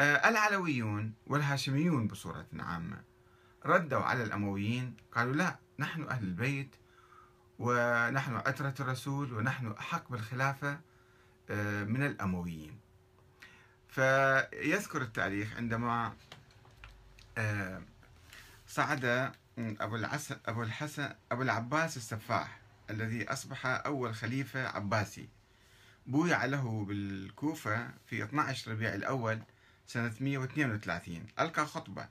آه، العلويون والهاشميون بصورة عامة. ردوا على الأمويين قالوا لا نحن أهل البيت ونحن عترة الرسول ونحن أحق بالخلافة آه، من الأمويين. فيذكر التاريخ عندما آه، صعد أبو العسل أبو الحسن أبو العباس السفاح الذي أصبح أول خليفة عباسي. بويع له بالكوفة في 12 ربيع الأول سنة 132 ألقى خطبة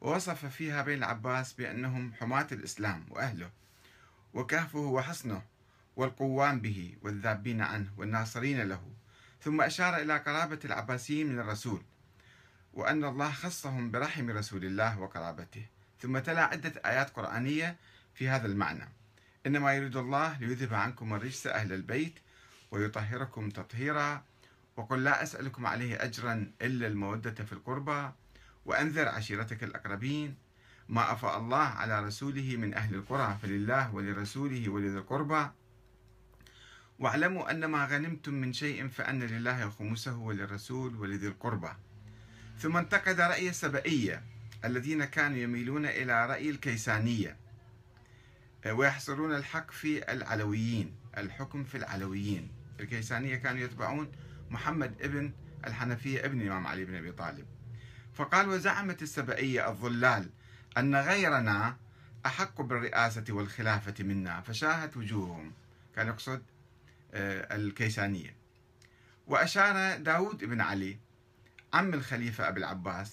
ووصف فيها بين العباس بأنهم حماة الإسلام وأهله وكهفه وحصنه والقوام به والذابين عنه والناصرين له ثم أشار إلى قرابة العباسيين من الرسول وأن الله خصهم برحم رسول الله وقرابته ثم تلا عدة آيات قرآنية في هذا المعنى إنما يريد الله ليذهب عنكم الرجس أهل البيت ويطهركم تطهيرا وقل لا أسألكم عليه أجرا إلا المودة في القربى وأنذر عشيرتك الأقربين. ما أفاء الله على رسوله من أهل القرى فلله ولرسوله ولذي القربى واعلموا أن ما غنمتم من شيء فأن لله خمسه وللرسول ولذي القربى ثم انتقد رأي السبئية الذين كانوا يميلون إلى رأي الكيسانية ويحصرون الحق في العلويين الحكم في العلويين. الكيسانية كانوا يتبعون محمد ابن الحنفية ابن الإمام علي بن أبي طالب. فقال وزعمت السبئية الظلال أن غيرنا أحق بالرئاسة والخلافة منا فشاهت وجوههم. كان يقصد آه، الكيسانية. وأشار داود بن علي عم الخليفة أبي العباس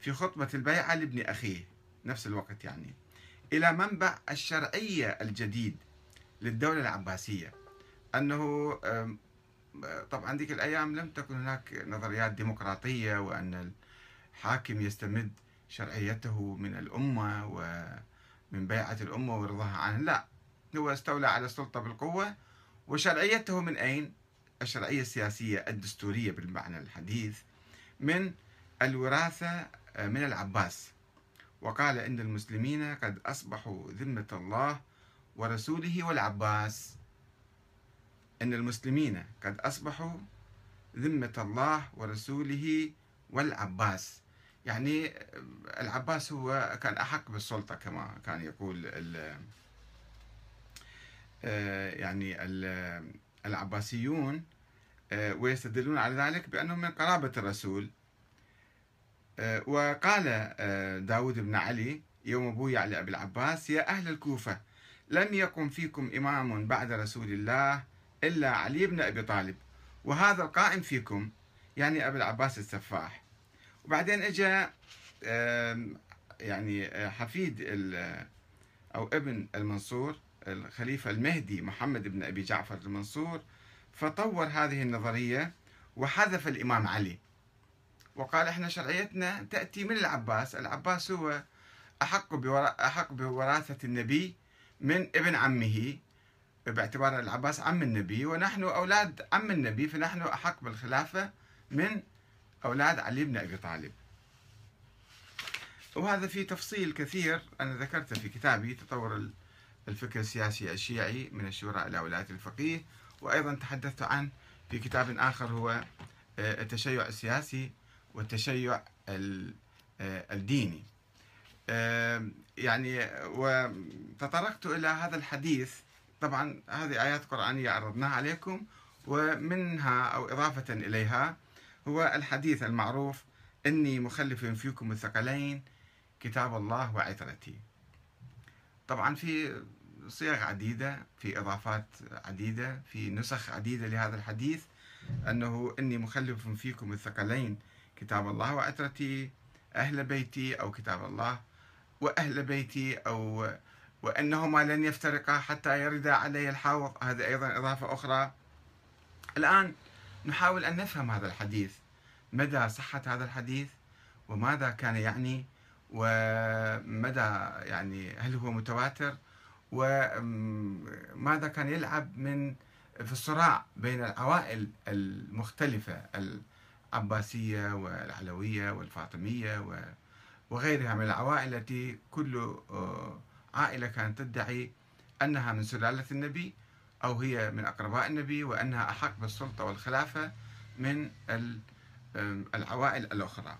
في خطبة البيعة لابن أخيه نفس الوقت يعني إلى منبع الشرعية الجديد للدولة العباسية أنه طبعا ذيك الأيام لم تكن هناك نظريات ديمقراطية وأن الحاكم يستمد شرعيته من الأمة ومن بيعة الأمة ورضاها عنه؟ لا هو استولى على السلطة بالقوة. وشرعيته من أين؟ الشرعية السياسية الدستورية بالمعنى الحديث من الوراثة آه، من العباس. وقال إن المسلمين قد أصبحوا ذمة الله ورسوله والعباس. أن المسلمين قد أصبحوا ذمة الله ورسوله والعباس. يعني العباس هو كان أحق بالسلطة كما كان يقول ال آه، يعني العباسيون آه، ويستدلون على ذلك بأنهم من قرابة الرسول. آه، وقال داود بن علي يوم بويع لأبي العباس يا أهل الكوفة لم يكن فيكم إمام بعد رسول الله إلا علي بن أبي طالب. وهذا القائم فيكم يعني أبي العباس السفاح. وبعدين اجى يعني آه، حفيد أو ابن المنصور الخليفة المهدي محمد بن أبي جعفر المنصور فطور هذه النظرية وحذف الإمام علي. وقال إحنا شرعيتنا تأتي من العباس. العباس هو أحق, أحق بوراثة النبي من ابن عمه. باعتبار العباس عم النبي ونحن أولاد عم النبي فنحن أحق بالخلافة من أولاد علي بن أبي طالب. وهذا في تفصيل كثير أنا ذكرته في كتابي تطور الفكر السياسي الشيعي من الشورى إلى ولاية الفقيه. وأيضا تحدثت عن في كتاب آخر هو آه، التشيع السياسي والتشيع آه، الديني. يعني وتطرقت إلى هذا الحديث طبعا هذه آيات قرآنية عرضناها عليكم ومنها أو إضافة إليها هو الحديث المعروف إني مخلف فيكم الثقلين كتاب الله وعترتي. طبعا في صيغ عديدة في إضافات عديدة في نسخ عديدة لهذا الحديث أنه إني مخلف فيكم الثقلين كتاب الله وعترتي أهل بيتي أو كتاب الله وأهل بيتي أو وأنهما لن يفترقا حتى يردا علي الحوض. هذه أيضا إضافة أخرى. الآن نحاول أن نفهم هذا الحديث. مدى صحة هذا الحديث؟ وماذا كان يعني؟ ومدى يعني هل هو متواتر؟ وماذا كان يلعب من في الصراع بين العوائل المختلفة العباسية والعلوية والفاطمية وغيرها من العوائل التي كل آه، عائلة كانت تدعي أنها من سلالة النبي أو هي من أقرباء النبي وأنها أحق بالسلطة والخلافة من العوائل الأخرى.